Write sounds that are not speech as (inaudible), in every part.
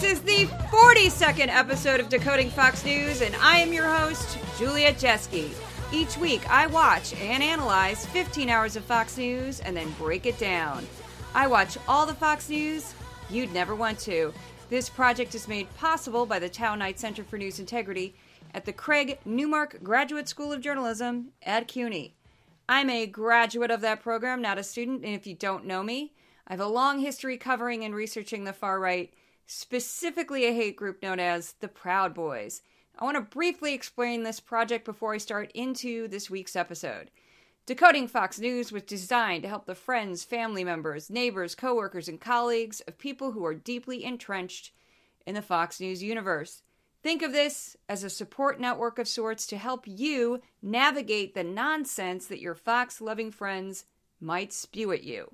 This is the 42nd episode of Decoding Fox News, and I am your host, Juliet Jeske. Each week, I watch and analyze 15 hours of Fox News and then break it down. I watch all the Fox News you'd never want to. This project is made possible by the Tow-Knight Center for News Integrity at the Craig Newmark Graduate School of Journalism at CUNY. I'm a graduate of that program, not a student, and if you don't know me, I have a long history covering and researching the far right, specifically a hate group known as the Proud Boys. I want to briefly explain this project before I start into this week's episode. Decoding Fox News was designed to help the friends, family members, neighbors, coworkers, and colleagues of people who are deeply entrenched in the Fox News universe. Think of this as a support network of sorts to help you navigate the nonsense that your Fox loving friends might spew at you.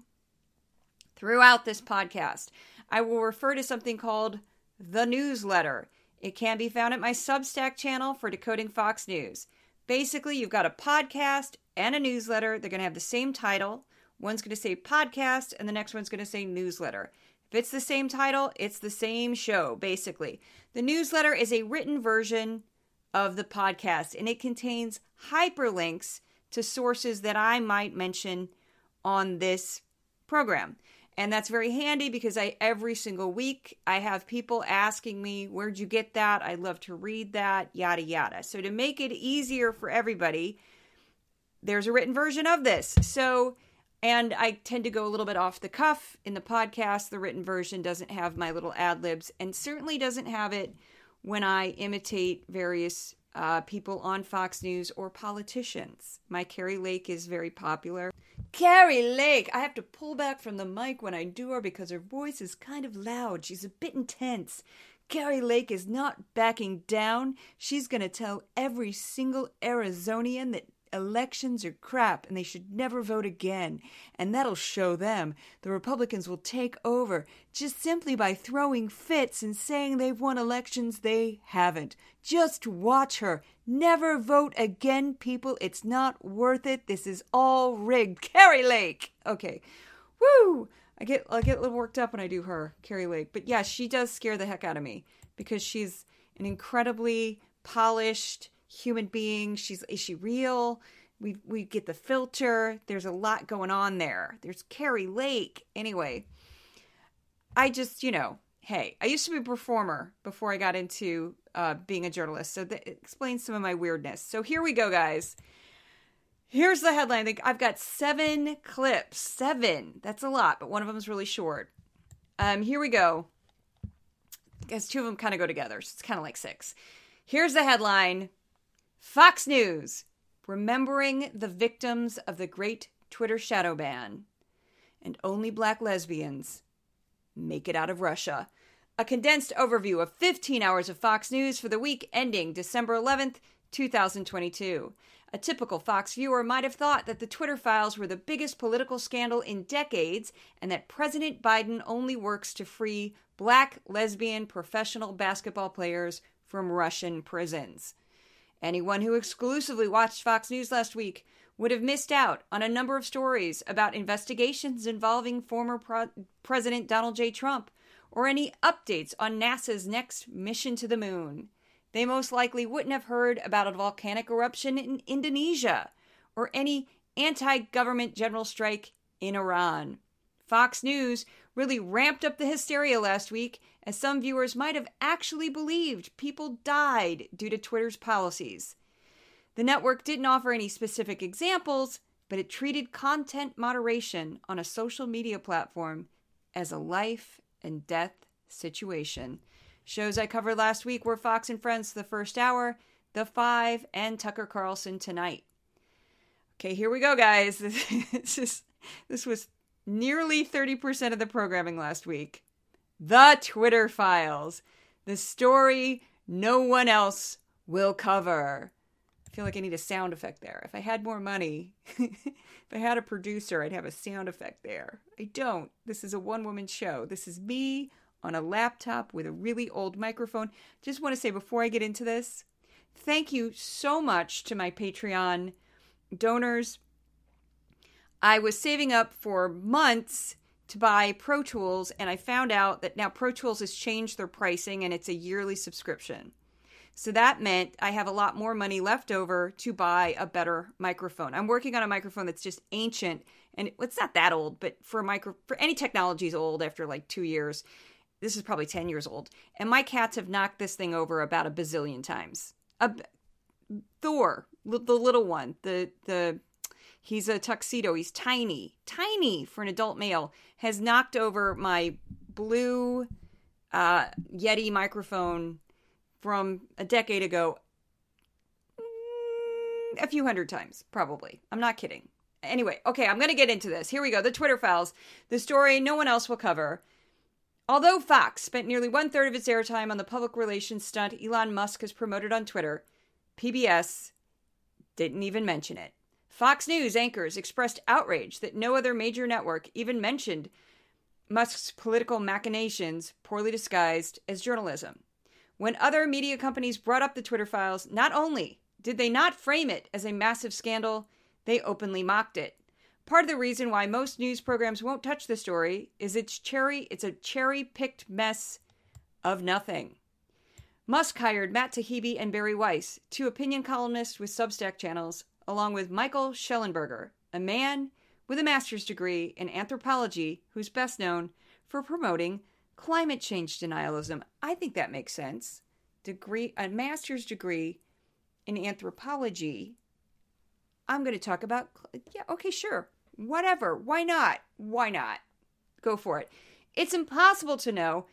Throughout this podcast, I will refer to something called the newsletter. It can be found at my Substack channel for Decoding Fox News. Basically, you've got a podcast and a newsletter. They're going to have the same title. One's going to say podcast, and the next one's going to say newsletter. If it's the same title, it's the same show, basically. The newsletter is a written version of the podcast, and it contains hyperlinks to sources that I might mention on this program. And that's very handy because I every single week I have people asking me, "Where'd you get that? I'd love to read that." yada yada. So to make it easier for everybody, there's a written version of this. So and I tend to go a little bit off the cuff in the podcast. The written version doesn't have my little ad libs and certainly doesn't have it when I imitate various uh, people on Fox News or politicians. My Kari Lake is very popular. Kari Lake! I have to pull back from the mic when I do her because her voice is kind of loud. She's a bit intense. Kari Lake is not backing down. She's going to tell every single Arizonian that elections are crap and they should never vote again. And that'll show them. The Republicans will take over just simply by throwing fits and saying they've won elections they haven't. Just watch her. Never vote again, people. It's not worth it. This is all rigged. Kari Lake. Okay. Woo! I get I get a little worked up when I do her, Kari Lake. But yeah, she does scare the heck out of me because she's an incredibly polished human being. She's is she real? We we get the filter. There's a lot going on there. There's Kari Lake. Anyway, I just you know, hey, I used to be a performer before I got into uh, being a journalist, so that explains some of my weirdness. So here we go, guys. Here's the headline. I've got seven clips. Seven. That's a lot, but one of them is really short. Um, here we go. Because two of them kind of go together, so it's kind of like six. Here's the headline Fox News remembering the victims of the great Twitter shadow ban. And only black lesbians make it out of Russia. A condensed overview of 15 hours of Fox News for the week ending December 11th, 2022. A typical Fox viewer might have thought that the Twitter files were the biggest political scandal in decades and that President Biden only works to free black lesbian professional basketball players from Russian prisons. Anyone who exclusively watched Fox News last week would have missed out on a number of stories about investigations involving former Pro- President Donald J. Trump or any updates on NASA's next mission to the moon. They most likely wouldn't have heard about a volcanic eruption in Indonesia or any anti government general strike in Iran. Fox News really ramped up the hysteria last week, as some viewers might have actually believed people died due to Twitter's policies. The network didn't offer any specific examples, but it treated content moderation on a social media platform as a life and death situation. Shows I covered last week were Fox and Friends the first hour, The Five, and Tucker Carlson tonight. Okay, here we go, guys. (laughs) This is this was nearly 30% of the programming last week. The Twitter Files, the story no one else will cover. I feel like I need a sound effect there. If I had more money, (laughs) if I had a producer, I'd have a sound effect there. I don't. This is a one woman show. This is me on a laptop with a really old microphone. Just want to say before I get into this, thank you so much to my Patreon donors I was saving up for months to buy Pro Tools, and I found out that now Pro Tools has changed their pricing and it's a yearly subscription. So that meant I have a lot more money left over to buy a better microphone. I'm working on a microphone that's just ancient and it's not that old, but for a micro for any technology is old after like 2 years. This is probably 10 years old. And my cats have knocked this thing over about a bazillion times. A, Thor, the little one, the the he's a tuxedo. He's tiny, tiny for an adult male. Has knocked over my blue uh, Yeti microphone from a decade ago mm, a few hundred times, probably. I'm not kidding. Anyway, okay, I'm going to get into this. Here we go. The Twitter files, the story no one else will cover. Although Fox spent nearly one third of its airtime on the public relations stunt Elon Musk has promoted on Twitter, PBS didn't even mention it. Fox News anchors expressed outrage that no other major network even mentioned Musk's political machinations, poorly disguised as journalism. When other media companies brought up the Twitter files, not only did they not frame it as a massive scandal, they openly mocked it. Part of the reason why most news programs won't touch the story is it's cherry it's a cherry-picked mess of nothing. Musk hired Matt Taibbi and Bari Weiss, two opinion columnists with Substack channels, along with Michael Shellenberger, a man with a master's degree in anthropology who's best known for promoting climate change denialism. I think that makes sense. Degree a master's degree in anthropology. I'm going to talk about yeah, okay, sure. Whatever. Why not? Why not? Go for it. It's impossible to know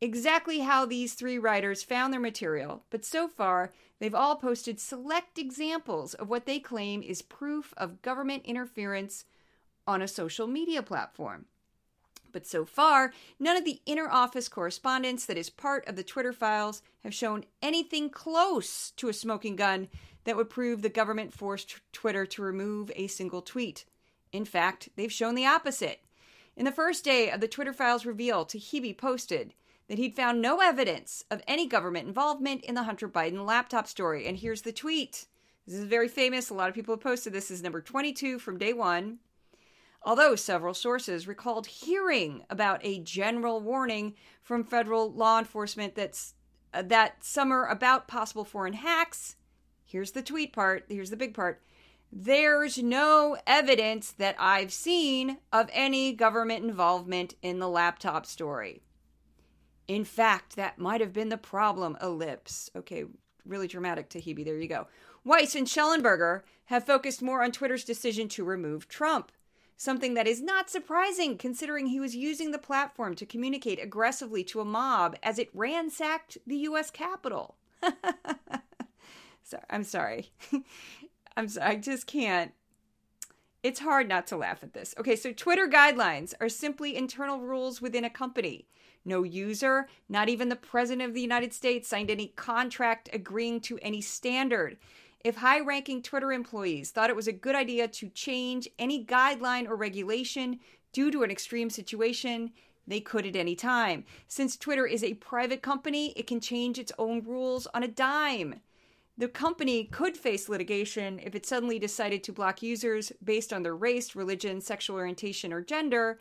exactly how these three writers found their material, but so far they've all posted select examples of what they claim is proof of government interference on a social media platform. But so far, none of the inner office correspondence that is part of the Twitter files have shown anything close to a smoking gun that would prove the government forced Twitter to remove a single tweet. In fact, they've shown the opposite. In the first day of the Twitter files reveal, Taibbi posted, that he'd found no evidence of any government involvement in the Hunter Biden laptop story. And here's the tweet. This is very famous. A lot of people have posted this. this is number 22 from day one. Although several sources recalled hearing about a general warning from federal law enforcement that's uh, that summer about possible foreign hacks, here's the tweet part, here's the big part. There's no evidence that I've seen of any government involvement in the laptop story. In fact, that might have been the problem, ellipse. Okay, really dramatic, Taibbi. There you go. Weiss and Shellenberger have focused more on Twitter's decision to remove Trump, something that is not surprising considering he was using the platform to communicate aggressively to a mob as it ransacked the U.S. Capitol. (laughs) sorry, I'm sorry. (laughs) I'm sorry. I just can't. It's hard not to laugh at this. Okay, so Twitter guidelines are simply internal rules within a company. No user, not even the President of the United States, signed any contract agreeing to any standard. If high ranking Twitter employees thought it was a good idea to change any guideline or regulation due to an extreme situation, they could at any time. Since Twitter is a private company, it can change its own rules on a dime. The company could face litigation if it suddenly decided to block users based on their race, religion, sexual orientation, or gender,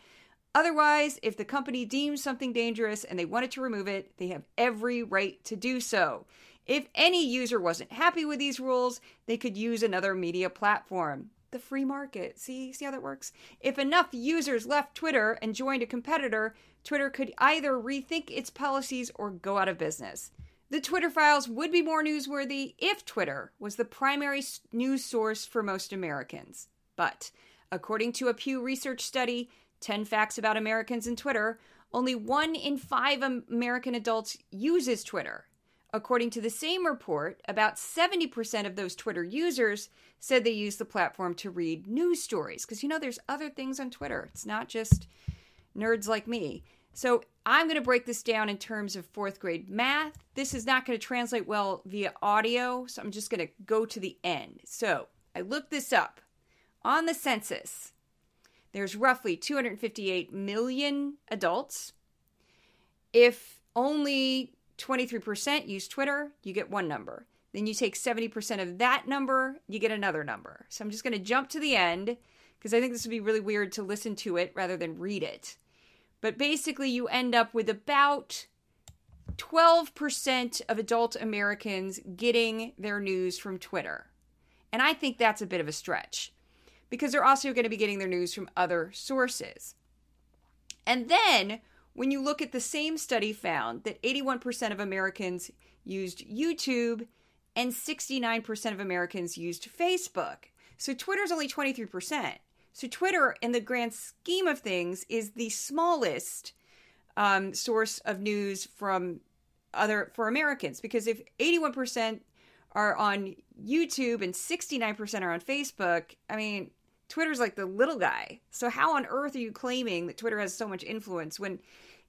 Otherwise, if the company deems something dangerous and they wanted to remove it, they have every right to do so. If any user wasn't happy with these rules, they could use another media platform. The free market. See, see how that works? If enough users left Twitter and joined a competitor, Twitter could either rethink its policies or go out of business. The Twitter files would be more newsworthy if Twitter was the primary news source for most Americans. But according to a Pew Research study, 10 facts about Americans and Twitter, only one in five American adults uses Twitter. According to the same report, about 70% of those Twitter users said they use the platform to read news stories. Because you know, there's other things on Twitter, it's not just nerds like me. So I'm going to break this down in terms of fourth grade math. This is not going to translate well via audio, so I'm just going to go to the end. So I looked this up on the census. There's roughly 258 million adults. If only 23% use Twitter, you get one number. Then you take 70% of that number, you get another number. So I'm just going to jump to the end because I think this would be really weird to listen to it rather than read it. But basically, you end up with about 12% of adult Americans getting their news from Twitter. And I think that's a bit of a stretch because they're also going to be getting their news from other sources. And then when you look at the same study found that 81% of Americans used YouTube and 69% of Americans used Facebook. So Twitter's only 23%. So Twitter, in the grand scheme of things, is the smallest um, source of news from other for Americans because if 81% are on YouTube and 69% are on Facebook, I mean, Twitter's like the little guy. So how on earth are you claiming that Twitter has so much influence when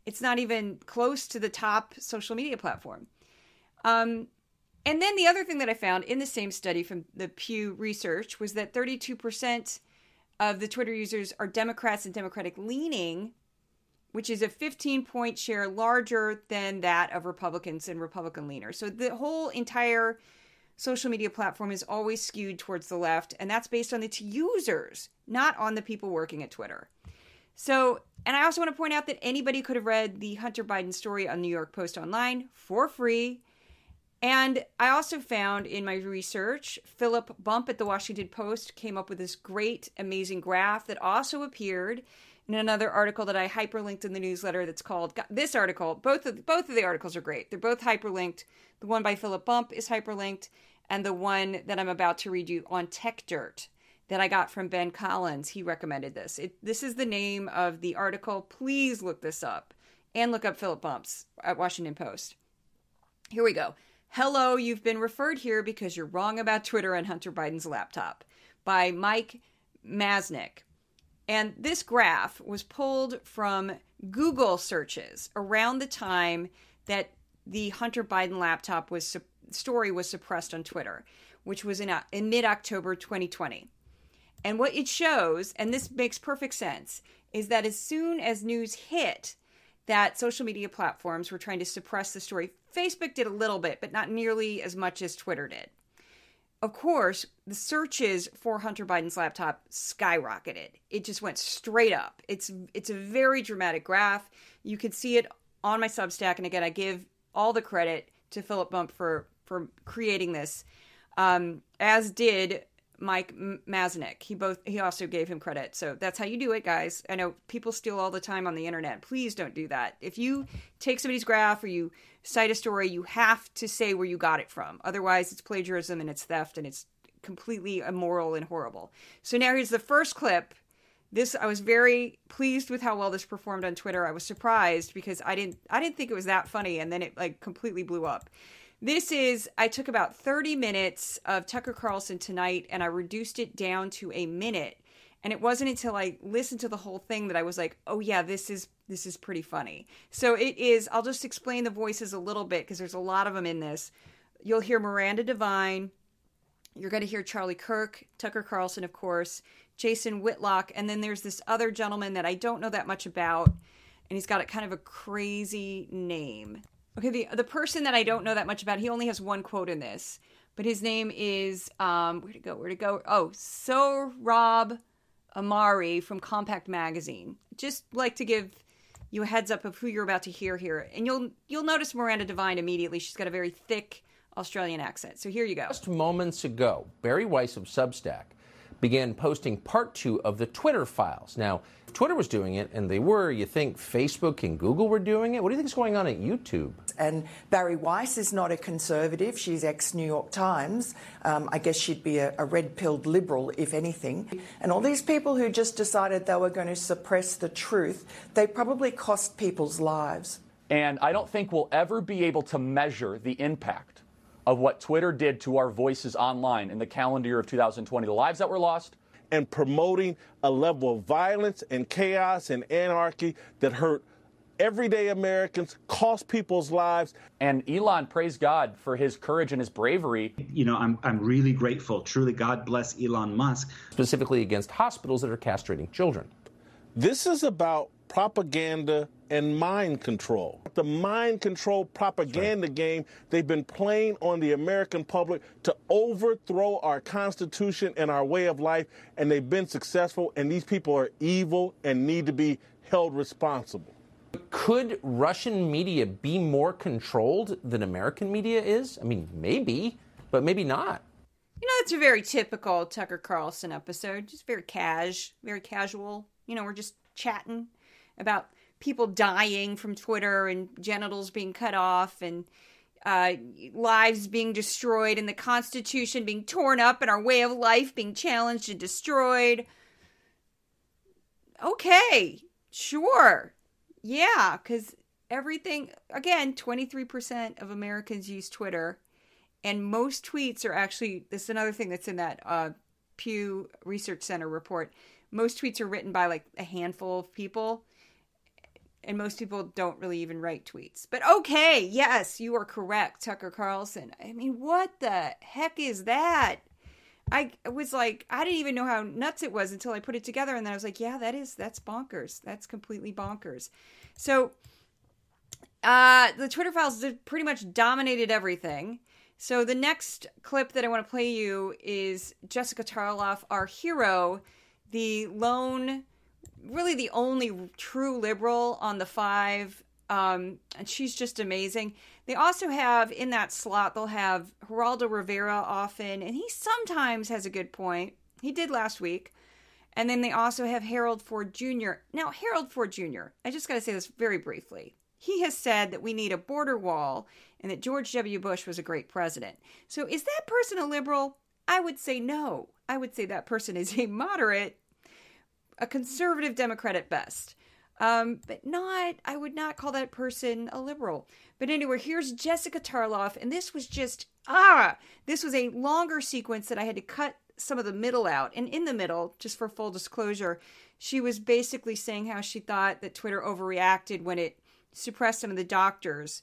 it's not even close to the top social media platform? Um, and then the other thing that I found in the same study from the Pew Research was that 32% of the Twitter users are Democrats and Democratic leaning, which is a 15 point share larger than that of Republicans and Republican leaners. So the whole entire social media platform is always skewed towards the left, and that's based on its users, not on the people working at Twitter. So, and I also want to point out that anybody could have read the Hunter Biden story on New York Post Online for free. And I also found in my research, Philip Bump at the Washington Post came up with this great, amazing graph that also appeared in another article that I hyperlinked in the newsletter that's called this article. Both of both of the articles are great. They're both hyperlinked. The one by Philip Bump is hyperlinked, and the one that I'm about to read you on Techdirt that I got from Ben Collins. He recommended this. It, this is the name of the article. Please look this up and look up Philip Bumps at Washington Post. Here we go. Hello, you've been referred here because you're wrong about Twitter and Hunter Biden's laptop by Mike Masnick. And this graph was pulled from Google searches around the time that the Hunter Biden laptop was story was suppressed on Twitter, which was in, uh, in mid October 2020. And what it shows, and this makes perfect sense, is that as soon as news hit that social media platforms were trying to suppress the story, Facebook did a little bit, but not nearly as much as Twitter did of course, the searches for Hunter Biden's laptop skyrocketed. It just went straight up. It's it's a very dramatic graph. You can see it on my Substack, and again, I give all the credit to Philip Bump for for creating this, um, as did Mike Masnick. He both he also gave him credit. So that's how you do it, guys. I know people steal all the time on the internet. Please don't do that. If you take somebody's graph or you cite a story, you have to say where you got it from. Otherwise, it's plagiarism and it's theft and it's completely immoral and horrible. So now here's the first clip. This I was very pleased with how well this performed on Twitter. I was surprised because I didn't I didn't think it was that funny and then it like completely blew up. This is, I took about 30 minutes of Tucker Carlson tonight and I reduced it down to a minute. And it wasn't until I listened to the whole thing that I was like, oh yeah, this is this is pretty funny. So it is, I'll just explain the voices a little bit because there's a lot of them in this. You'll hear Miranda Devine, you're going to hear Charlie Kirk, Tucker Carlson, of course, Jason Whitlock, and then there's this other gentleman that I don't know that much about, and he's got a kind of a crazy name. Okay, the the person that I don't know that much about, he only has one quote in this, but his name is um where to go? Where to go? Oh, Sohrab Ahmari from Compact Magazine. Just like to give you a heads up of who you're about to hear here, and you'll you'll notice Miranda Devine immediately. She's got a very thick Australian accent. So here you go. Just moments ago, Bari Weiss of Substack began posting part two of the Twitter files. Now, if Twitter was doing it, and they were, you think Facebook and Google were doing it? What do you think is going on at YouTube? And Bari Weiss is not a conservative. She's ex New York Times. Um, I guess she'd be a, a red pilled liberal, if anything. And all these people who just decided they were going to suppress the truth, they probably cost people's lives. And I don't think we'll ever be able to measure the impact of what Twitter did to our voices online in the calendar year of 2020, the lives that were lost. And promoting a level of violence and chaos and anarchy that hurt everyday Americans, cost people's lives. And Elon, praise God for his courage and his bravery. You know, I'm, I'm really grateful. Truly, God bless Elon Musk. Specifically against hospitals that are castrating children. This is about propaganda and mind control. The mind control propaganda game they've been playing on the American public to overthrow our Constitution and our way of life, and they've been successful, and these people are evil and need to be held responsible. Could Russian media be more controlled than American media is? I mean, maybe, but maybe not. You know, it's a very typical Tucker Carlson episode. Just very cash, very casual. You know, we're just chatting about people dying from Twitter and genitals being cut off and uh, lives being destroyed and the Constitution being torn up and our way of life being challenged and destroyed. Okay, sure. Yeah, because everything, again, 23% of Americans use Twitter and most tweets are actually this is another thing that's in that uh, Pew Research Center report. Most tweets are written by like a handful of people, and most people don't really even write tweets. But okay, yes, you are correct, Tucker Carlson. I mean, what the heck is that? I was like, I didn't even know how nuts it was until I put it together, and then I was like, yeah, that is that's bonkers. That's completely bonkers. So, uh, the Twitter files pretty much dominated everything. So the next clip that I want to play you is Jessica Tarloff, our hero, the lone, really the only true liberal on the five. Um, and she's just amazing. They also have in that slot, they'll have Geraldo Rivera often, and he sometimes has a good point. He did last week. And then they also have Harold Ford Jr. Now, Harold Ford Jr., I just got to say this very briefly. He has said that we need a border wall and that George W. Bush was a great president. So is that person a liberal? I would say no. I would say that person is a (laughs) moderate, a conservative Democrat at best. Um, but not, I would not call that person a liberal. But anyway, here's Jessica Tarloff, and this was just, ah, this was a longer sequence that I had to cut some of the middle out. And in the middle, just for full disclosure, she was basically saying how she thought that Twitter overreacted when it suppressed some of the doctors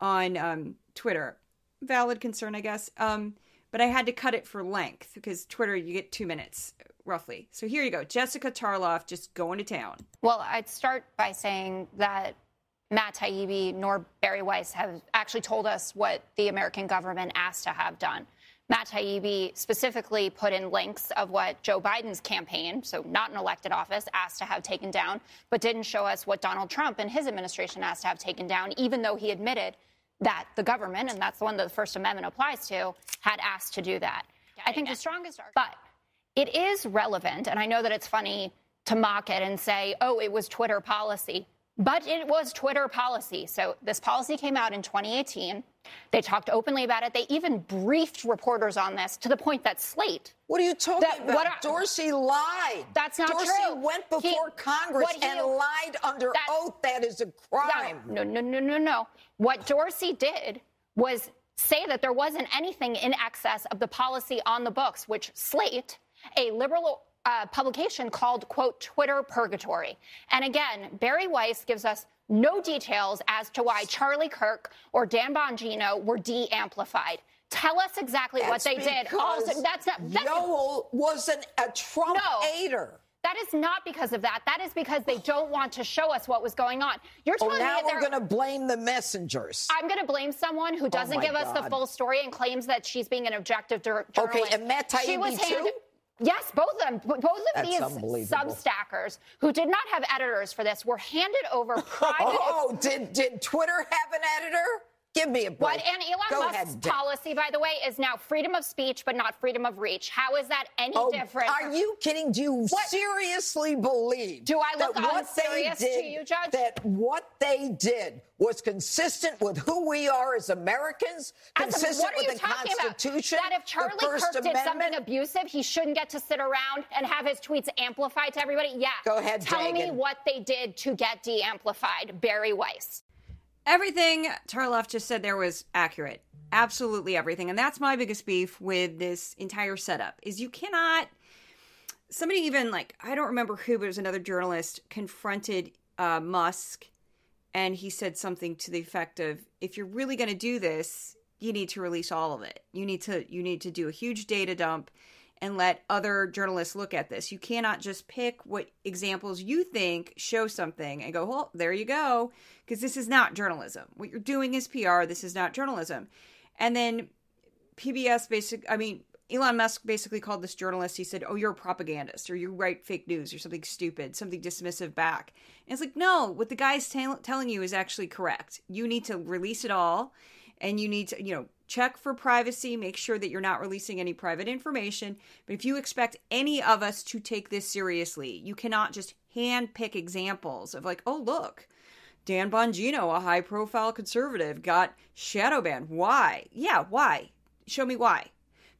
on um, Twitter. Valid concern, I guess. Um, but I had to cut it for length because Twitter, you get two minutes roughly. So here you go. Jessica Tarloff just going to town. Well, I'd start by saying that Matt Taibbi nor Bari Weiss have actually told us what the American government asked to have done. Matt Taibbi specifically put in links of what Joe Biden's campaign, so not an elected office, asked to have taken down, but didn't show us what Donald Trump and his administration asked to have taken down, even though he admitted that the government, and that's the one that the First Amendment applies to, had asked to do that. I think the strongest argument, but it is relevant, and I know that it's funny to mock it and say, oh, it was Twitter policy. But it was Twitter policy. So this policy came out in 2018. They talked openly about it. They even briefed reporters on this to the point that Slate. What are you talking that, about? What, Dorsey lied. That's not Dorsey true. Dorsey went before he, Congress he, and lied under oath. That is a crime. No, no, no, no, no. What Dorsey did was say that there wasn't anything in excess of the policy on the books, which Slate, a liberal uh, publication called, quote, Twitter Purgatory. And again, Bari Weiss gives us no details as to why Charlie Kirk or Dan Bongino were de amplified. Tell us exactly that's what they did. Also, that's not. That's, Yoel was an, a Trump no, hater. That is not because of that. That is because they don't want to show us what was going on. You're oh, telling oh, now me we're going to blame the messengers. I'm going to blame someone who oh, doesn't oh give God. us the full story and claims that she's being an objective journalist. Okay, and Matt Taibbi she was too? Yes, both of them. Both of That's these substackers who did not have editors for this were handed over (laughs) private. oh, did did Twitter have an editor? Give me a break. What and Elon Go Musk's ahead, policy, by the way, is now freedom of speech, but not freedom of reach. How is that any oh, different? Are you kidding? Do you what? seriously believe? Do I look that unserious did, to you, Judge? That what they did was consistent with who we are as Americans, consistent a, with the Constitution. About? That if Charlie Kirk Amendment? did something abusive, he shouldn't get to sit around and have his tweets amplified to everybody. Yeah. Go ahead, Tell Dagan. me what they did to get de-amplified. Bari Weiss. Everything Tarloff just said there was accurate. Absolutely everything. And that's my biggest beef with this entire setup is you cannot somebody even like I don't remember who, but it was another journalist confronted uh, Musk and he said something to the effect of if you're really going to do this, you need to release all of it. You need to you need to do a huge data dump and let other journalists look at this. You cannot just pick what examples you think show something and go, well, there you go, because this is not journalism. What you're doing is PR. This is not journalism. And then PBS basic, I mean, Elon Musk basically called this journalist. He said, "Oh, you're a propagandist, or you write fake news, or something stupid, something dismissive back." And it's like, no, what the guy's t- telling you is actually correct. You need to release it all, and you need to, you know, check for privacy, make sure that you're not releasing any private information. But if you expect any of us to take this seriously, you cannot just hand pick examples of like, oh, look, Dan Bongino, a high profile conservative, got shadow banned. Why? Yeah, why? Show me why.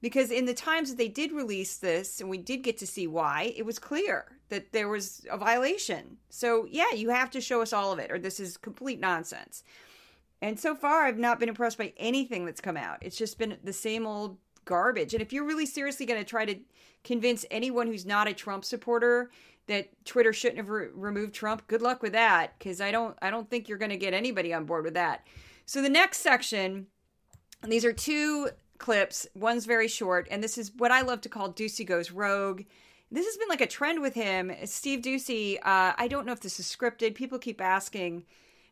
Because in the times that they did release this, and we did get to see why, it was clear that there was a violation. So, yeah, you have to show us all of it, or this is complete nonsense. And so far, I've not been impressed by anything that's come out. It's just been the same old garbage. And if you're really seriously going to try to convince anyone who's not a Trump supporter that Twitter shouldn't have re- removed Trump, good luck with that because I don't I don't think you're going to get anybody on board with that. So the next section, these are two clips. One's very short, and this is what I love to call Doocy Goes Rogue. This has been like a trend with him. Steve Doocy, uh, I don't know if this is scripted. People keep asking,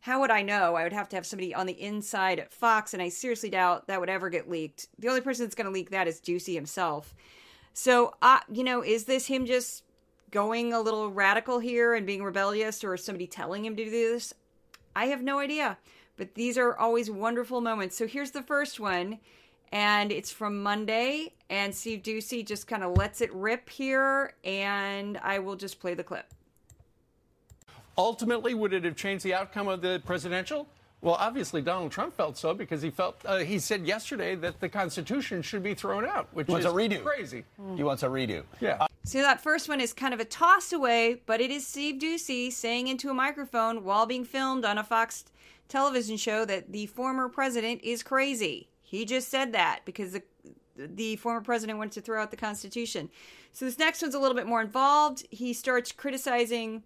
how would I know? I would have to have somebody on the inside at Fox, and I seriously doubt that would ever get leaked. The only person that's going to leak that is Doocy himself. So, uh, you know, is this him just going a little radical here and being rebellious, or somebody telling him to do this? I have no idea. But these are always wonderful moments. So here's the first one and it's from Monday. And Steve Doocy just kind of lets it rip here, and I will just play the clip. Ultimately, would it have changed the outcome of the presidential? Well, obviously Donald Trump felt so because he felt uh, he said yesterday that the Constitution should be thrown out, which wants is a redo. crazy. He wants a redo. Yeah. Uh, so that first one is kind of a toss away, but it is Steve Doocy saying into a microphone while being filmed on a Fox television show that the former president is crazy. He just said that because the the former president wanted to throw out the Constitution. So this next one's a little bit more involved. He starts criticizing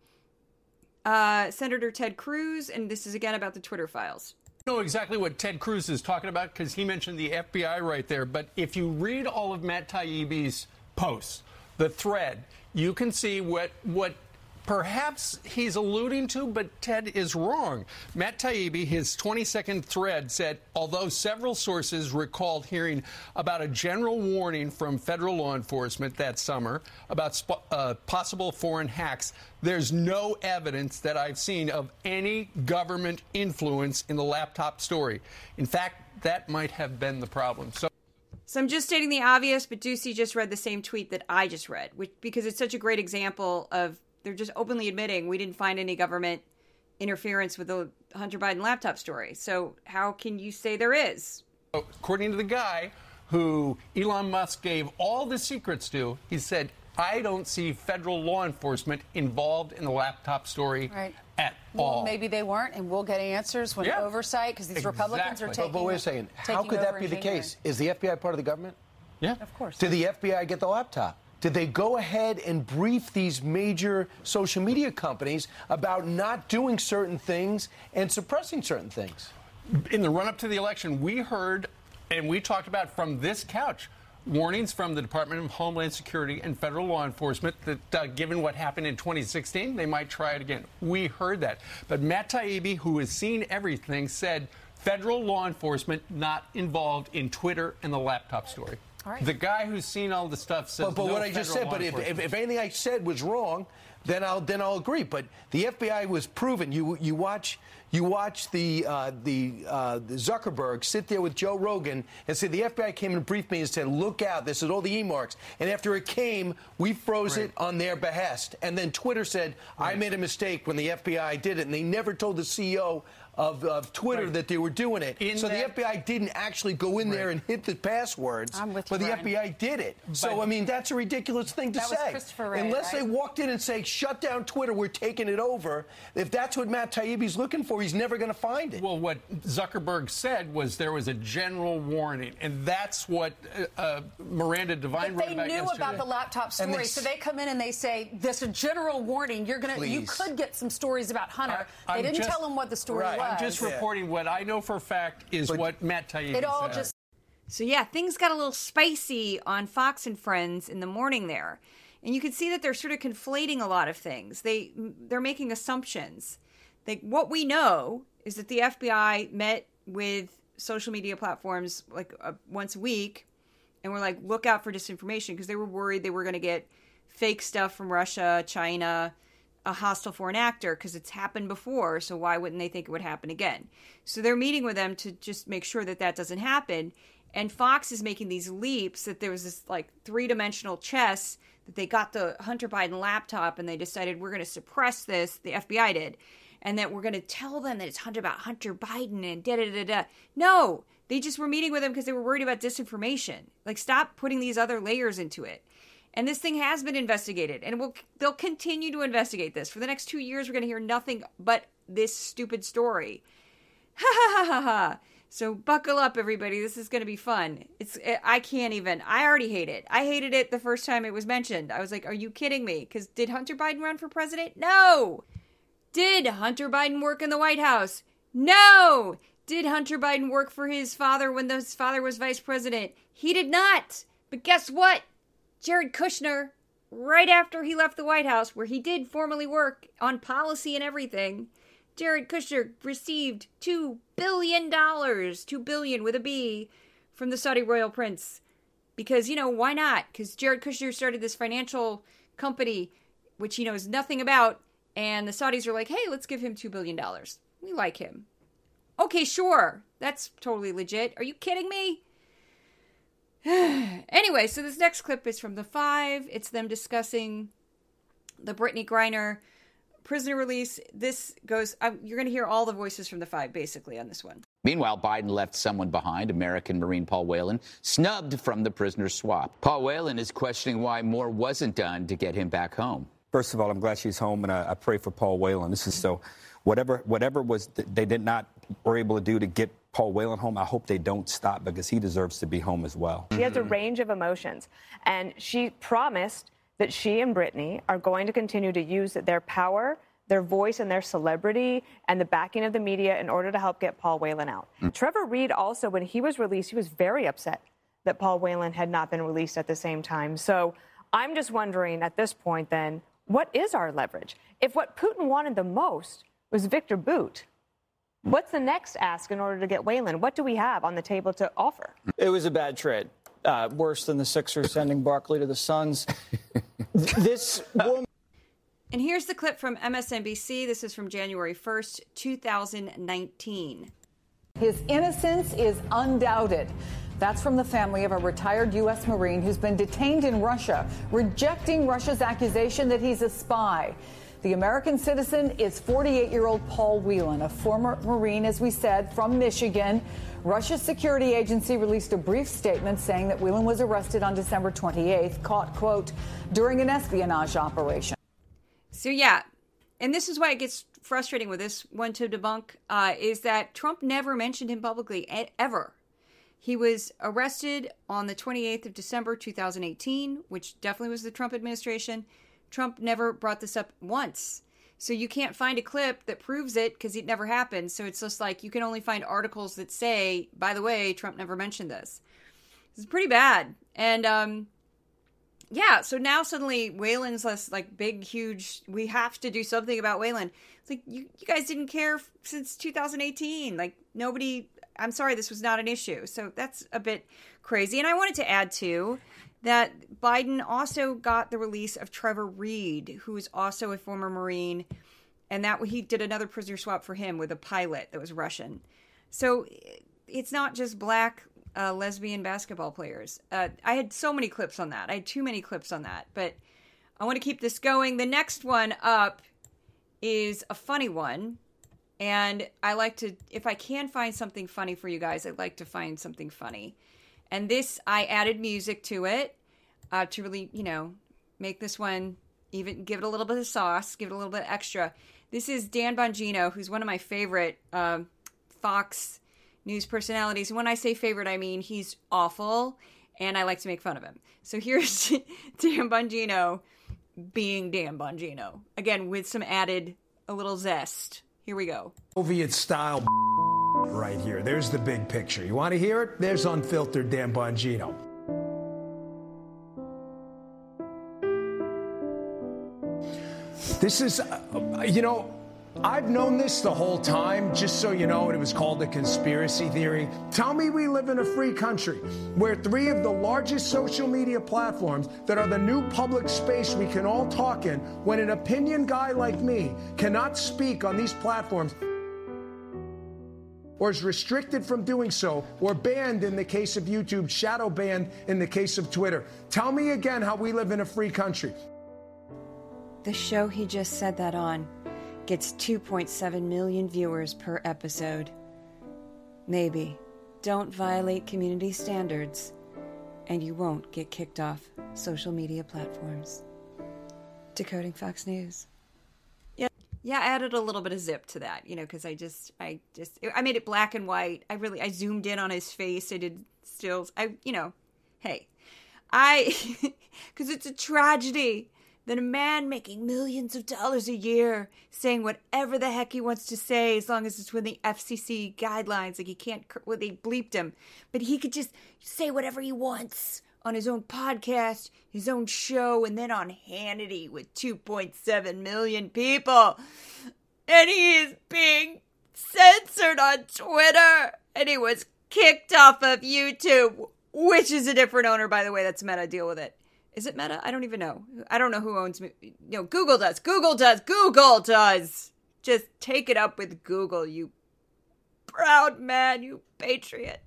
uh, Senator Ted Cruz, and this is again about the Twitter files. Know exactly what Ted Cruz is talking about because he mentioned the FBI right there. But if you read all of Matt Taibbi's posts, the thread, you can see what what perhaps he's alluding to, but Ted is wrong. Matt Taibbi, his 20 second thread said, although several sources recalled hearing about a general warning from federal law enforcement that summer about uh, possible foreign hacks, there's no evidence that I've seen of any government influence in the laptop story. In fact, that might have been the problem. So. So I'm just stating the obvious, but Doocy just read the same tweet that I just read, which because it's such a great example of they're just openly admitting we didn't find any government interference with the Hunter Biden laptop story. So how can you say there is? According to the guy who Elon Musk gave all the secrets to, he said, I don't see federal law enforcement involved in the laptop story right. at well, all. Maybe they weren't, and we'll get answers when yeah. oversight, because these exactly. Republicans are taking. But, but wait a second. How could that be the case? Is the FBI part of the government? Yeah, of course. Did the FBI get the laptop? Did they go ahead and brief these major social media companies about not doing certain things and suppressing certain things? In the run up to the election, we heard and we talked about from this couch warnings from the Department of Homeland Security and federal law enforcement that, uh, given what happened in 2016, they might try it again. We heard that. But Matt Taibbi, who has seen everything, said federal law enforcement not involved in Twitter and the laptop story. Right. The guy who's seen all the stuff says. But, but no what I just said, but if, if, if, anything I said was wrong, then I'll then I'll agree. But the FBI was proven. You you watch you watch the uh, the, uh, the Zuckerberg sit there with Joe Rogan and say the FBI came and briefed me and said, "Look out! This is all the e-marks." And after it came, we froze right. it on their behest. And then Twitter said, right. "I made a mistake when the FBI did it," and they never told the CEO of, of Twitter right. that they were doing it. In so that, the FBI didn't actually go in right. there and hit the passwords, I'm with but you, the Brian. FBI did it. But, so I mean, that's a ridiculous thing to that say. Was Christopher Wray, Unless right? they walked in and say, "Shut down Twitter, we're taking it over." If that's what Matt Taibbi's looking for, he's never going to find it. Well, what Zuckerberg said was there was a general warning, and that's what uh, Miranda Devine but wrote about They knew yesterday. about the laptop story, they, so they come in and they say, "This a general warning. You're gonna, you could get some stories about Hunter." I, they didn't just, tell him what the story right. was. I'm just Yeah. reporting what I know for a fact is But what Matt Taibbi It all said. just So yeah, things got a little spicy on Fox and Friends in the morning there. And you can see that they're sort of conflating a lot of things. They they're making assumptions. They, what we know is that the FBI met with social media platforms like uh, once a week and were like look out for disinformation because they were worried they were going to get fake stuff from Russia, China, a hostile foreign actor because it's happened before, so why wouldn't they think it would happen again? So they're meeting with them to just make sure that that doesn't happen. And Fox is making these leaps that there was this like three dimensional chess that they got the Hunter Biden laptop and they decided we're going to suppress this. The FBI did. And that we're going to tell them that it's Hunter about Hunter Biden and da da da da. No, they just were meeting with him because they were worried about disinformation. Like, stop putting these other layers into it. And this thing has been investigated, and will they'll continue to investigate this for the next two years. We're going to hear nothing but this stupid story. (laughs) Ha ha ha ha ha. So buckle up, everybody. This is going to be fun. It's eh, I can't even. I already hate it. I hated it the first time it was mentioned. I was like, "Are you kidding me?" Because did Hunter Biden run for president? No. Did Hunter Biden work in the White House? No. Did Hunter Biden work for his father when his father was vice president? He did not. But guess what? Jared Kushner, right after he left the White House, where he did formally work on policy and everything, Jared Kushner received $2 billion, 2 billion with a B, from the Saudi royal prince. Because, you know, why not? Because Jared Kushner started this financial company, which he knows nothing about, and the Saudis are like, hey, let's give him $2 billion. We like him. Okay, sure. That's totally legit. Are you kidding me? (sighs) anyway, so this next clip is from the Five. It's them discussing the Brittney Griner prisoner release. This goes, um, you're going to hear all the voices from the Five basically on this one. Meanwhile, Biden left someone behind, American Marine Paul Whelan, snubbed from the prisoner swap. Paul Whelan is questioning why more wasn't done to get him back home. First of all, I'm glad she's home, and I, I pray for Paul Whelan. This is so, whatever, whatever was they did not were able to do to get Paul Whelan home, I hope they don't stop because he deserves to be home as well. She has a range of emotions, and she promised that she and Brittney are going to continue to use their power, their voice, and their celebrity and the backing of the media in order to help get Paul Whelan out. Mm. Trevor Reed also, when he was released, he was very upset that Paul Whelan had not been released at the same time. So I'm just wondering at this point, then, what is our leverage? If what Putin wanted the most was Victor Bout, What's the next ask in order to get Whelan? What do we have on the table to offer? It was a bad trade. Uh, worse than the Sixers sending Barkley to the Suns. (laughs) this woman. And here's the clip from MSNBC. This is from January 1st, 2019. His innocence is undoubted. That's from the family of a retired U.S. Marine who's been detained in Russia, rejecting Russia's accusation that he's a spy. The American citizen is 48 year old Paul Whelan, a former Marine, as we said, from Michigan. Russia's security agency released a brief statement saying that Whelan was arrested on December 28th, caught, quote, during an espionage operation. So, yeah, and this is why it gets frustrating with this one to debunk uh, is that Trump never mentioned him publicly ever. He was arrested on the 28th of December 2018, which definitely was the Trump administration. Trump never brought this up once. So you can't find a clip that proves it because it never happened. So it's just like you can only find articles that say, by the way, Trump never mentioned this. It's pretty bad. And um yeah, so now suddenly Wayland's less like big, huge. We have to do something about Wayland. It's like you, you guys didn't care since 2018. Like nobody. I'm sorry, this was not an issue. So that's a bit crazy. And I wanted to add too that Biden also got the release of Trevor Reed, who is also a former Marine, and that he did another prisoner swap for him with a pilot that was Russian. So it's not just black uh, lesbian basketball players. Uh, I had so many clips on that. I had too many clips on that, but I want to keep this going. The next one up is a funny one. And I like to, if I can find something funny for you guys, I'd like to find something funny. And this, I added music to it uh, to really, you know, make this one even give it a little bit of sauce, give it a little bit extra. This is Dan Bongino, who's one of my favorite uh, Fox News personalities. And when I say favorite, I mean he's awful, and I like to make fun of him. So here's (laughs) Dan Bongino being Dan Bongino again with some added a little zest. Here we go. Soviet style right here. There's the big picture. You want to hear it? There's unfiltered Dan Bongino. This is, uh, you know, I've known this the whole time, just so you know, and it was called a conspiracy theory. Tell me we live in a free country where three of the largest social media platforms that are the new public space we can all talk in, when an opinion guy like me cannot speak on these platforms or is restricted from doing so, or banned in the case of YouTube, shadow banned in the case of Twitter. Tell me again how we live in a free country. The show he just said that on gets 2.7 million viewers per episode. Maybe. Don't violate community standards, and you won't get kicked off social media platforms. Decoding Fox News. Yeah. I added a little bit of zip to that, you know, because I just, I just, I made it black and white. I really, I zoomed in on his face. I did stills. I, you know, hey, I, (laughs) because it's a tragedy that a man making millions of dollars a year saying whatever the heck he wants to say as long as it's within the FCC guidelines. Like he can't, well, they bleeped him, but he could just say whatever he wants on his own podcast, his own show, and then on Hannity with 2.7 million people. And he is being censored on Twitter, and he was kicked off of YouTube, which is a different owner, by the way. That's Meta. Deal with it. Is it Meta? I don't even know. I don't know who owns me. No, Google does. Google does. Google does. Just take it up with Google, you proud man, you patriot.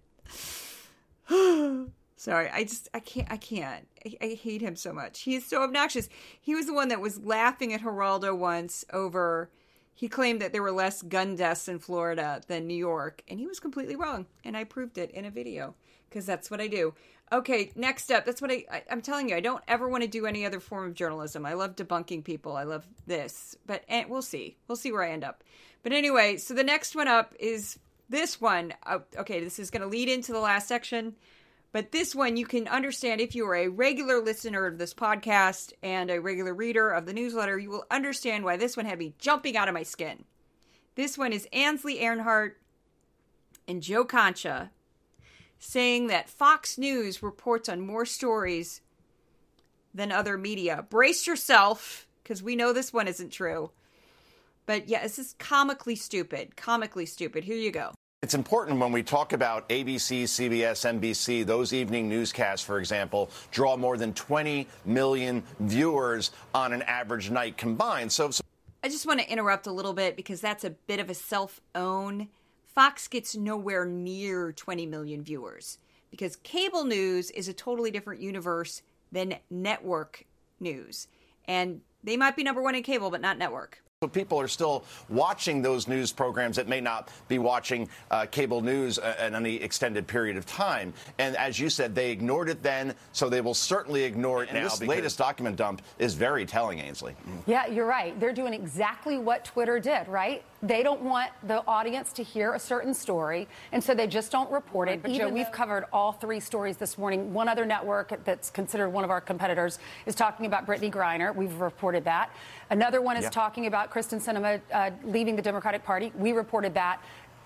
(sighs) (sighs) (sighs) Sorry, I just I can't I can't. I, I, hate him so much. He's so obnoxious. He was the one that was laughing at Geraldo once over he claimed that there were less gun deaths in Florida than New York, and he was completely wrong. And I proved it in a video because that's what I do. Okay, next up. That's what I, I am telling you. I don't ever want to do any other form of journalism. I love debunking people. I love this, but and we'll see. We'll see where I end up. But anyway, so the next one up is this one. Uh, okay, this is going to lead into the last section. But this one you can understand if you are a regular listener of this podcast and a regular reader of the newsletter, you will understand why this one had me jumping out of my skin. This one is Ainsley Earhardt and Joe Concha saying that Fox News reports on more stories than other media. Brace yourself, because we know this one isn't true. But yeah, this is comically stupid. Comically stupid. Here you go. It's important when we talk about ABC, CBS, NBC, those evening newscasts, for example, draw more than 20 million viewers on an average night combined. So, so I just want to interrupt a little bit because that's a bit of a self own Fox gets nowhere near 20 million viewers because cable news is a totally different universe than network news. And they might be number one in cable, but not network. So people are still watching those news programs that may not be watching uh, cable news uh, in any extended period of time. And as you said, they ignored it then, so they will certainly ignore it and now. This latest document dump is very telling, Ainsley. Yeah, you're right. They're doing exactly what Twitter did, right? They don't want the audience to hear a certain story, and so they just don't report it. But Joe, we've covered all three stories this morning. One other network that's considered one of our competitors is talking about Brittney Griner. We've reported that. Another one is yeah. talking about Kyrsten Sinema uh, leaving the Democratic Party. We reported that.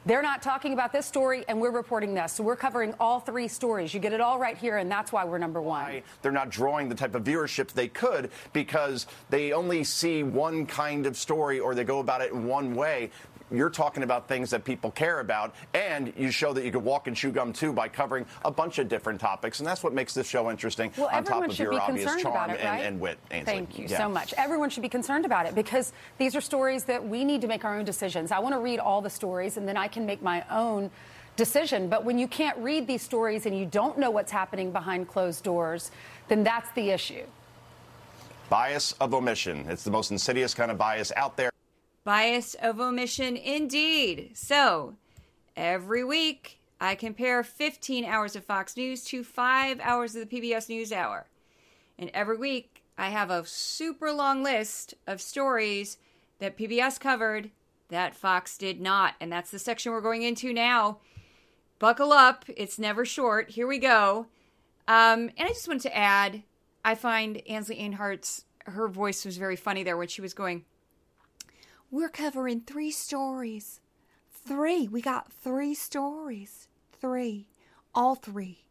They're not talking about this story, and we're reporting this. So we're covering all three stories. You get it all right here, and that's why we're number one. They're not drawing the type of viewership they could because they only see one kind of story or they go about it in one way you're talking about things that people care about, and you show that you can walk and chew gum too by covering a bunch of different topics, and that's what makes this show interesting. Well, on top of your obvious charm it, right? and, and, wit. Ainsley. Thank you yeah. so much. Everyone should be concerned about it because these are stories that we need to make our own decisions. I want to read all the stories, and then I can make my own decision. But when you can't read these stories and you don't know what's happening behind closed doors, then that's the issue. Bias of omission. It's the most insidious kind of bias out there. Bias of omission, indeed. So, every week, I compare 15 hours of Fox News to five hours of the PBS NewsHour. And every week, I have a super long list of stories that PBS covered that Fox did not. And that's the section we're going into now. Buckle up, it's never short. Here we go. Um, and I just wanted to add I find Ainsley Earhardt's her voice was very funny there when she was going, we're covering three stories three. We got three stories. Three. All three.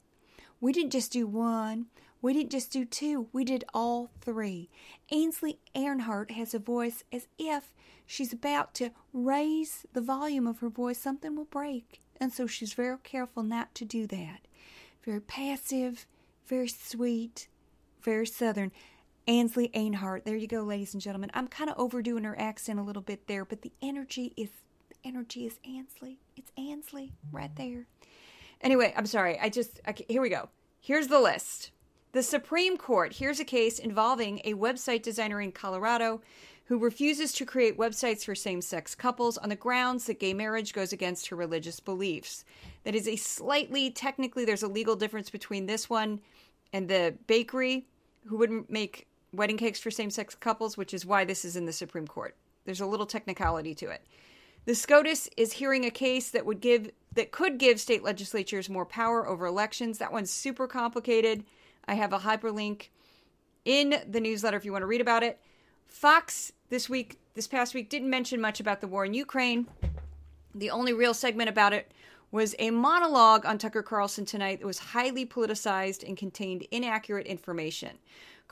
We didn't just do one. We didn't just do two. We did all three. Ainsley Earhardt has a voice as if she's about to raise the volume of her voice. Something will break. And so she's very careful not to do that. Very passive, very sweet, very southern. Ansley Earhardt. There you go, ladies and gentlemen. I'm kind of overdoing her accent a little bit there, but the energy is the energy is Ansley. It's Ansley right there. Anyway, I'm sorry. I just here we go. Here's the list. The Supreme Court hears a case involving a website designer in Colorado who refuses to create websites for same sex couples on the grounds that gay marriage goes against her religious beliefs. That is a slightly, technically, there's a legal difference between this one and the bakery who wouldn't make wedding cakes for same sex couples, which is why this is in the Supreme Court. There's a little technicality to it. The SCOTUS is hearing a case that would give that could give state legislatures more power over elections. That one's super complicated. I have a hyperlink in the newsletter if you want to read about it. Fox this week, this past week, didn't mention much about the war in Ukraine. The only real segment about it was a monologue on Tucker Carlson tonight that was highly politicized and contained inaccurate information.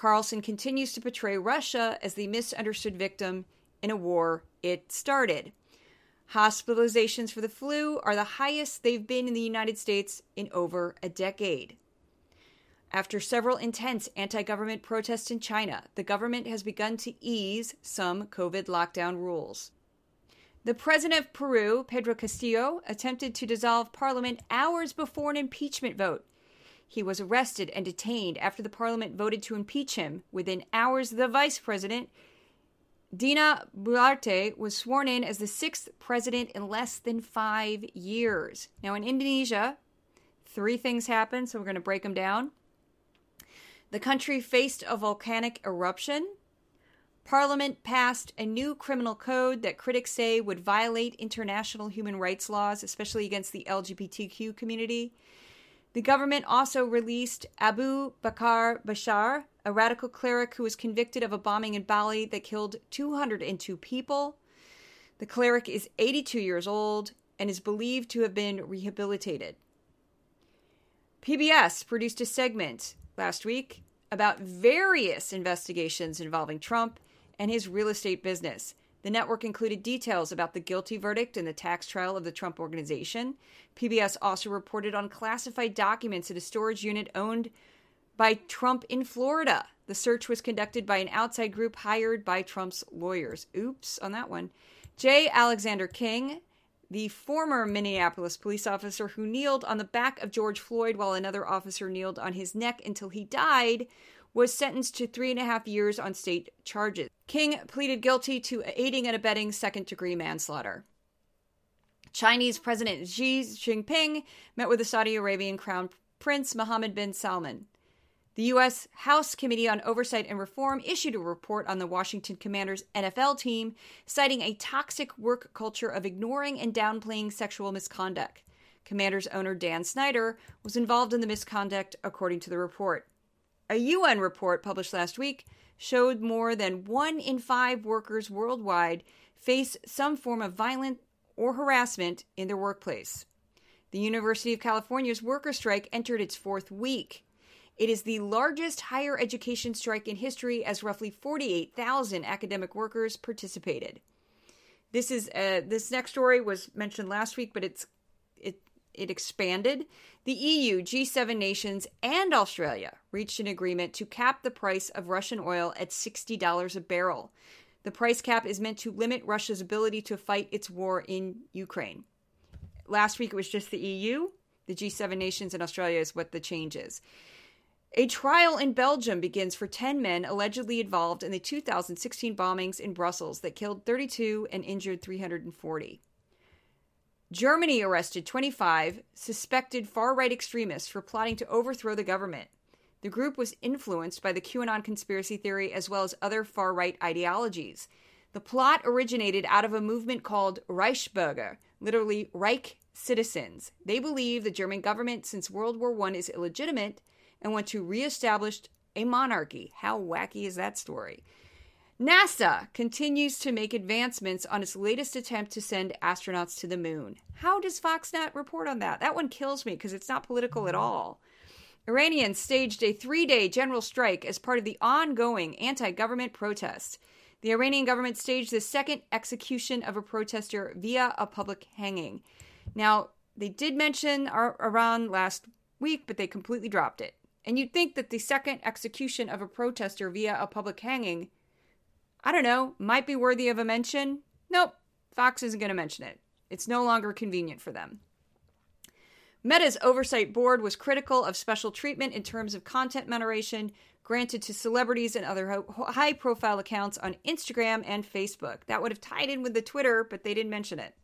Carlson continues to portray Russia as the misunderstood victim in a war it started. Hospitalizations for the flu are the highest they've been in the United States in over a decade. After several intense anti government protests in China, the government has begun to ease some COVID lockdown rules. The president of Peru, Pedro Castillo, attempted to dissolve parliament hours before an impeachment vote. He was arrested and detained after the parliament voted to impeach him. Within hours, the vice president, Dina Boluarte, was sworn in as the sixth president in less than five years. Now, in Indonesia, three things happened, so we're going to break them down. The country faced a volcanic eruption. Parliament passed a new criminal code that critics say would violate international human rights laws, especially against the LGBTQ community. The government also released Abu Bakr Bashar, a radical cleric who was convicted of a bombing in Bali that killed 202 people. The cleric is 82 years old and is believed to have been rehabilitated. PBS produced a segment last week about various investigations involving Trump and his real estate business. The network included details about the guilty verdict in the tax trial of the Trump organization. PBS also reported on classified documents at a storage unit owned by Trump in Florida. The search was conducted by an outside group hired by Trump's lawyers. Oops on that one. J. Alexander King, the former Minneapolis police officer who kneeled on the back of George Floyd while another officer kneeled on his neck until he died, was sentenced to three and a half years on state charges. King pleaded guilty to aiding and abetting second degree manslaughter. Chinese President Xi Jinping met with the Saudi Arabian Crown Prince Mohammed bin Salman. The U.S. House Committee on Oversight and Reform issued a report on the Washington Commanders NFL team, citing a toxic work culture of ignoring and downplaying sexual misconduct. Commanders owner Dan Snyder was involved in the misconduct, according to the report. A UN report published last week showed more than one in five workers worldwide face some form of violent or harassment in their workplace. The University of California's worker strike entered its fourth week. It is the largest higher education strike in history, as roughly 48,000 academic workers participated. This is uh, this next story was mentioned last week, but it's it expanded. The EU, G7 nations, and Australia reached an agreement to cap the price of Russian oil at $60 a barrel. The price cap is meant to limit Russia's ability to fight its war in Ukraine. Last week it was just the EU. The G7 nations and Australia is what the change is. A trial in Belgium begins for 10 men allegedly involved in the 2016 bombings in Brussels that killed 32 and injured 340. Germany arrested 25 suspected far right extremists for plotting to overthrow the government. The group was influenced by the QAnon conspiracy theory as well as other far right ideologies. The plot originated out of a movement called Reichsbürger, literally Reich citizens. They believe the German government since World War I is illegitimate and want to reestablish a monarchy. How wacky is that story? NASA continues to make advancements on its latest attempt to send astronauts to the moon. How does Fox not report on that? That one kills me because it's not political at all. Iranians staged a three day general strike as part of the ongoing anti government protest. The Iranian government staged the second execution of a protester via a public hanging. Now, they did mention Iran last week, but they completely dropped it. And you'd think that the second execution of a protester via a public hanging, I don't know, might be worthy of a mention. Nope, Fox isn't going to mention it. It's no longer convenient for them. Meta's oversight board was critical of special treatment in terms of content moderation granted to celebrities and other high profile accounts on Instagram and Facebook. That would have tied in with the Twitter, but they didn't mention it.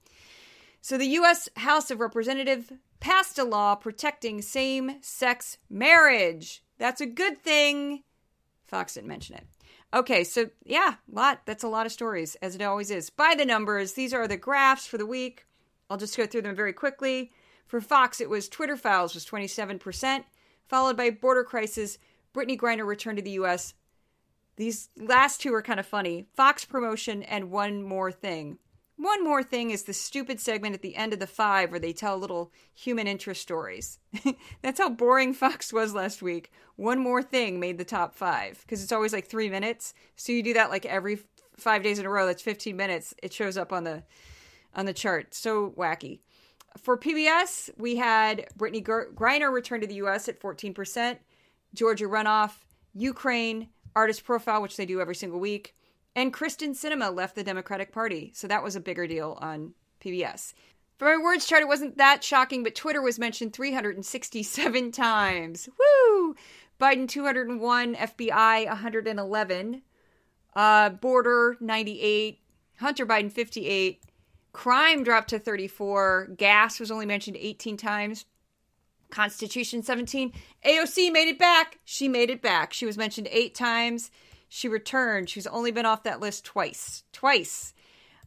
So the U.S. House of Representatives passed a law protecting same sex marriage. That's a good thing. Fox didn't mention it. Okay, so yeah, lot. That's a lot of stories, as it always is. By the numbers, these are the graphs for the week. I'll just go through them very quickly. For Fox, it was Twitter files was 27%, followed by border crisis. Brittney Griner returned to the U.S. These last two are kind of funny. Fox promotion and one more thing. One more thing is the stupid segment at the end of the five where they tell little human interest stories. (laughs) That's how boring Fox was last week. One more thing made the top five because it's always like three minutes. So you do that like every five days in a row. That's 15 minutes. It shows up on the on the chart. So wacky. For PBS, we had Brittney Griner return to the U.S. at 14%, Georgia runoff, Ukraine, artist profile, which they do every single week, and Kyrsten Sinema left the Democratic Party. So that was a bigger deal on PBS. For my words chart, it wasn't that shocking, but Twitter was mentioned 367 (laughs) times. Woo! Biden 201, FBI 111, uh, border 98, Hunter Biden 58, crime dropped to 34, gas was only mentioned 18 times. Constitution 17. AOC made it back. She made it back. She was mentioned eight times. She returned. She's only been off that list twice. Twice.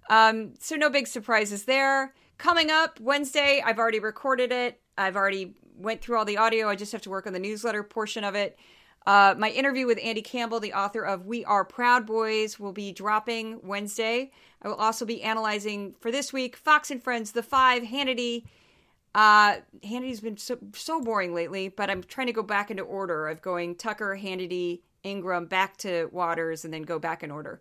Um, so no big surprises there. Coming up Wednesday, I've already recorded it. I've already went through all the audio. I just have to work on the newsletter portion of it. Uh, my interview with Andy Campbell, the author of We Are Proud Boys, will be dropping Wednesday. I will also be analyzing for this week Fox and Friends, The Five, Hannity. Uh, Hannity's been so, so boring lately, but I'm trying to go back into order of going Tucker, Hannity, Ingraham, back to Watters, and then go back in order.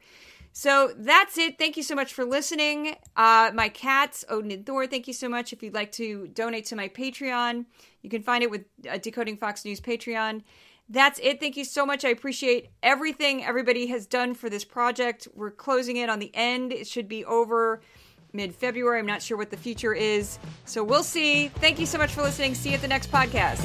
So that's it. Thank you so much for listening. Uh, my cats, Odin and Thor, thank you so much. If you'd like to donate to my Patreon, you can find it with uh, Decoding Fox News Patreon. That's it. Thank you so much. I appreciate everything everybody has done for this project. We're closing it on the end. It should be over mid February. I'm not sure what the future is. So we'll see. Thank you so much for listening. See you at the next podcast.